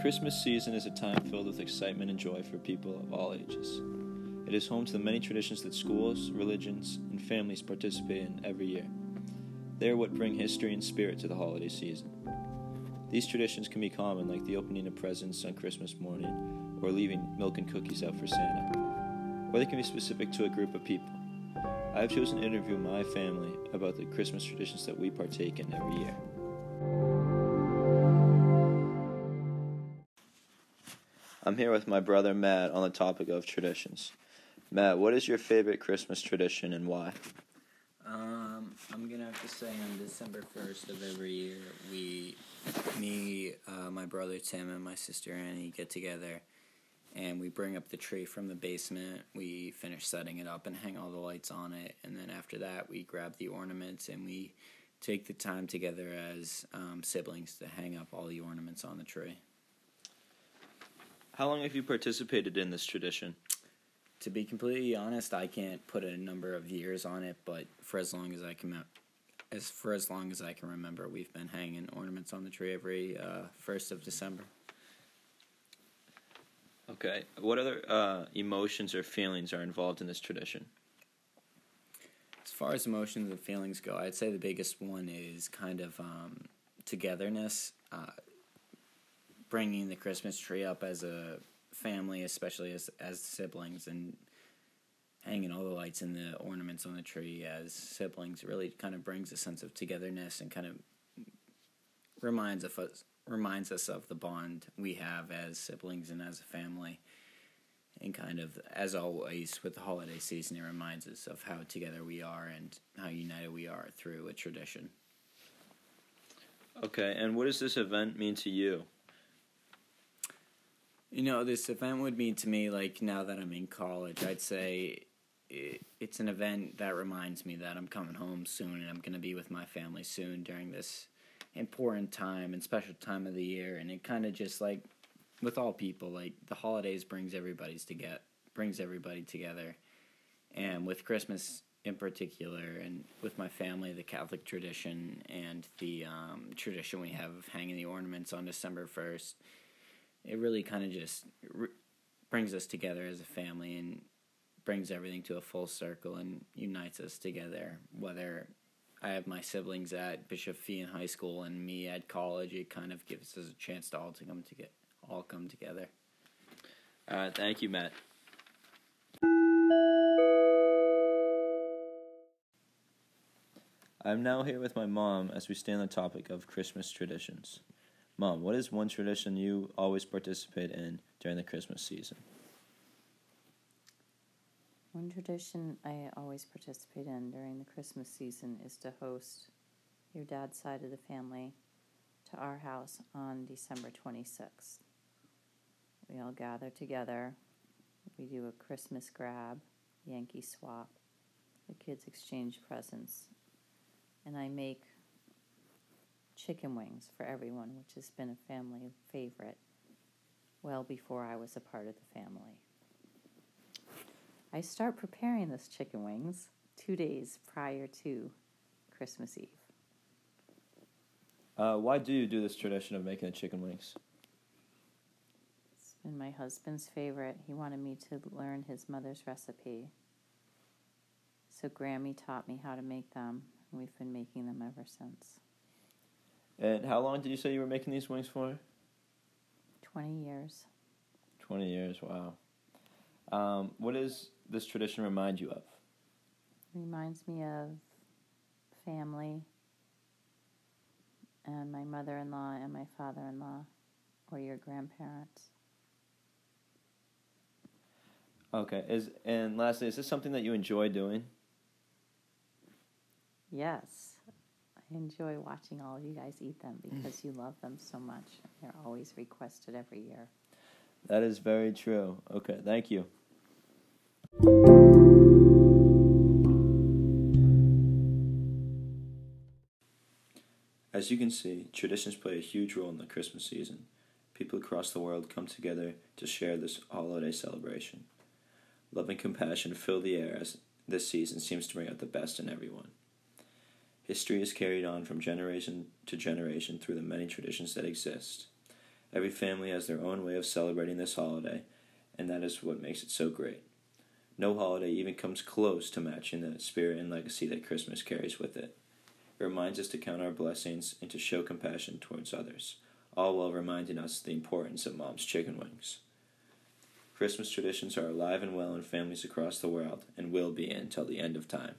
Christmas season is a time filled with excitement and joy for people of all ages. It is home to the many traditions that schools, religions, and families participate in every year. They are what bring history and spirit to the holiday season. These traditions can be common, like the opening of presents on Christmas morning, or leaving milk and cookies out for Santa, or they can be specific to a group of people. I have chosen to interview my family about the Christmas traditions that we partake in every year. I'm here with my brother Matt on the topic of traditions. Matt, what is your favorite Christmas tradition and why? Um, I'm gonna have to say on December first of every year, we, me, uh, my brother Tim, and my sister Annie get together, and we bring up the tree from the basement. We finish setting it up and hang all the lights on it, and then after that, we grab the ornaments and we take the time together as um, siblings to hang up all the ornaments on the tree. How long have you participated in this tradition? To be completely honest, I can't put a number of years on it, but for as long as I can, as for as long as I can remember, we've been hanging ornaments on the tree every uh, first of December. Okay. What other uh, emotions or feelings are involved in this tradition? As far as emotions and feelings go, I'd say the biggest one is kind of um, togetherness. Uh, bringing the Christmas tree up as a family, especially as as siblings, and hanging all the lights and the ornaments on the tree as siblings really kind of brings a sense of togetherness and kind of reminds of us reminds us of the bond we have as siblings and as a family. And kind of, as always, with the holiday season, it reminds us of how together we are and how united we are through a tradition. Okay, and what does this event mean to you? You know, this event would mean to me, like now that I'm in college, I'd say it, it's an event that reminds me that I'm coming home soon and I'm going to be with my family soon during this important time and special time of the year. And it kind of just like, with all people, like the holidays brings everybody's to get brings everybody together, and with Christmas in particular, and with my family, the Catholic tradition and the um, tradition we have of hanging the ornaments on December first it really kind of just brings us together as a family and brings everything to a full circle and unites us together. Whether I have my siblings at Bishop Feehan High School and me at college, it kind of gives us a chance to all to come to get all come together. Uh, thank you, Matt. I'm now here with my mom as we stay on the topic of Christmas traditions. Mom, what is one tradition you always participate in during the Christmas season? One tradition I always participate in during the Christmas season is to host your dad's side of the family to our house on December 26th. We all gather together. We do a Christmas grab, Yankee swap. The kids exchange presents. And I make chicken wings for everyone, which has been a family favorite well before I was a part of the family. I start preparing those chicken wings two days prior to Christmas Eve. Uh, why do you do this tradition of making the chicken wings? It's been my husband's favorite. He wanted me to learn his mother's recipe. So Grammy taught me how to make them, and we've been making them ever since. And how long did you say you were making these wings for? 20 years. 20 years, wow. Um, what does this tradition remind you of? Reminds me of family and my mother in law and my father in law or your grandparents. Okay. Is and lastly, is this something that you enjoy doing? Yes. I enjoy watching all of you guys eat them because you love them so much. They're always requested every year. That is very true. Okay, thank you. As you can see, traditions play a huge role in the Christmas season. People across the world come together to share this holiday celebration. Love and compassion fill the air as this season seems to bring out the best in everyone. History is carried on from generation to generation through the many traditions that exist. Every family has their own way of celebrating this holiday, and that is what makes it so great. No holiday even comes close to matching the spirit and legacy that Christmas carries with it. It reminds us to count our blessings and to show compassion towards others, all while reminding us the importance of mom's chicken wings. Christmas traditions are alive and well in families across the world and will be until the end of time.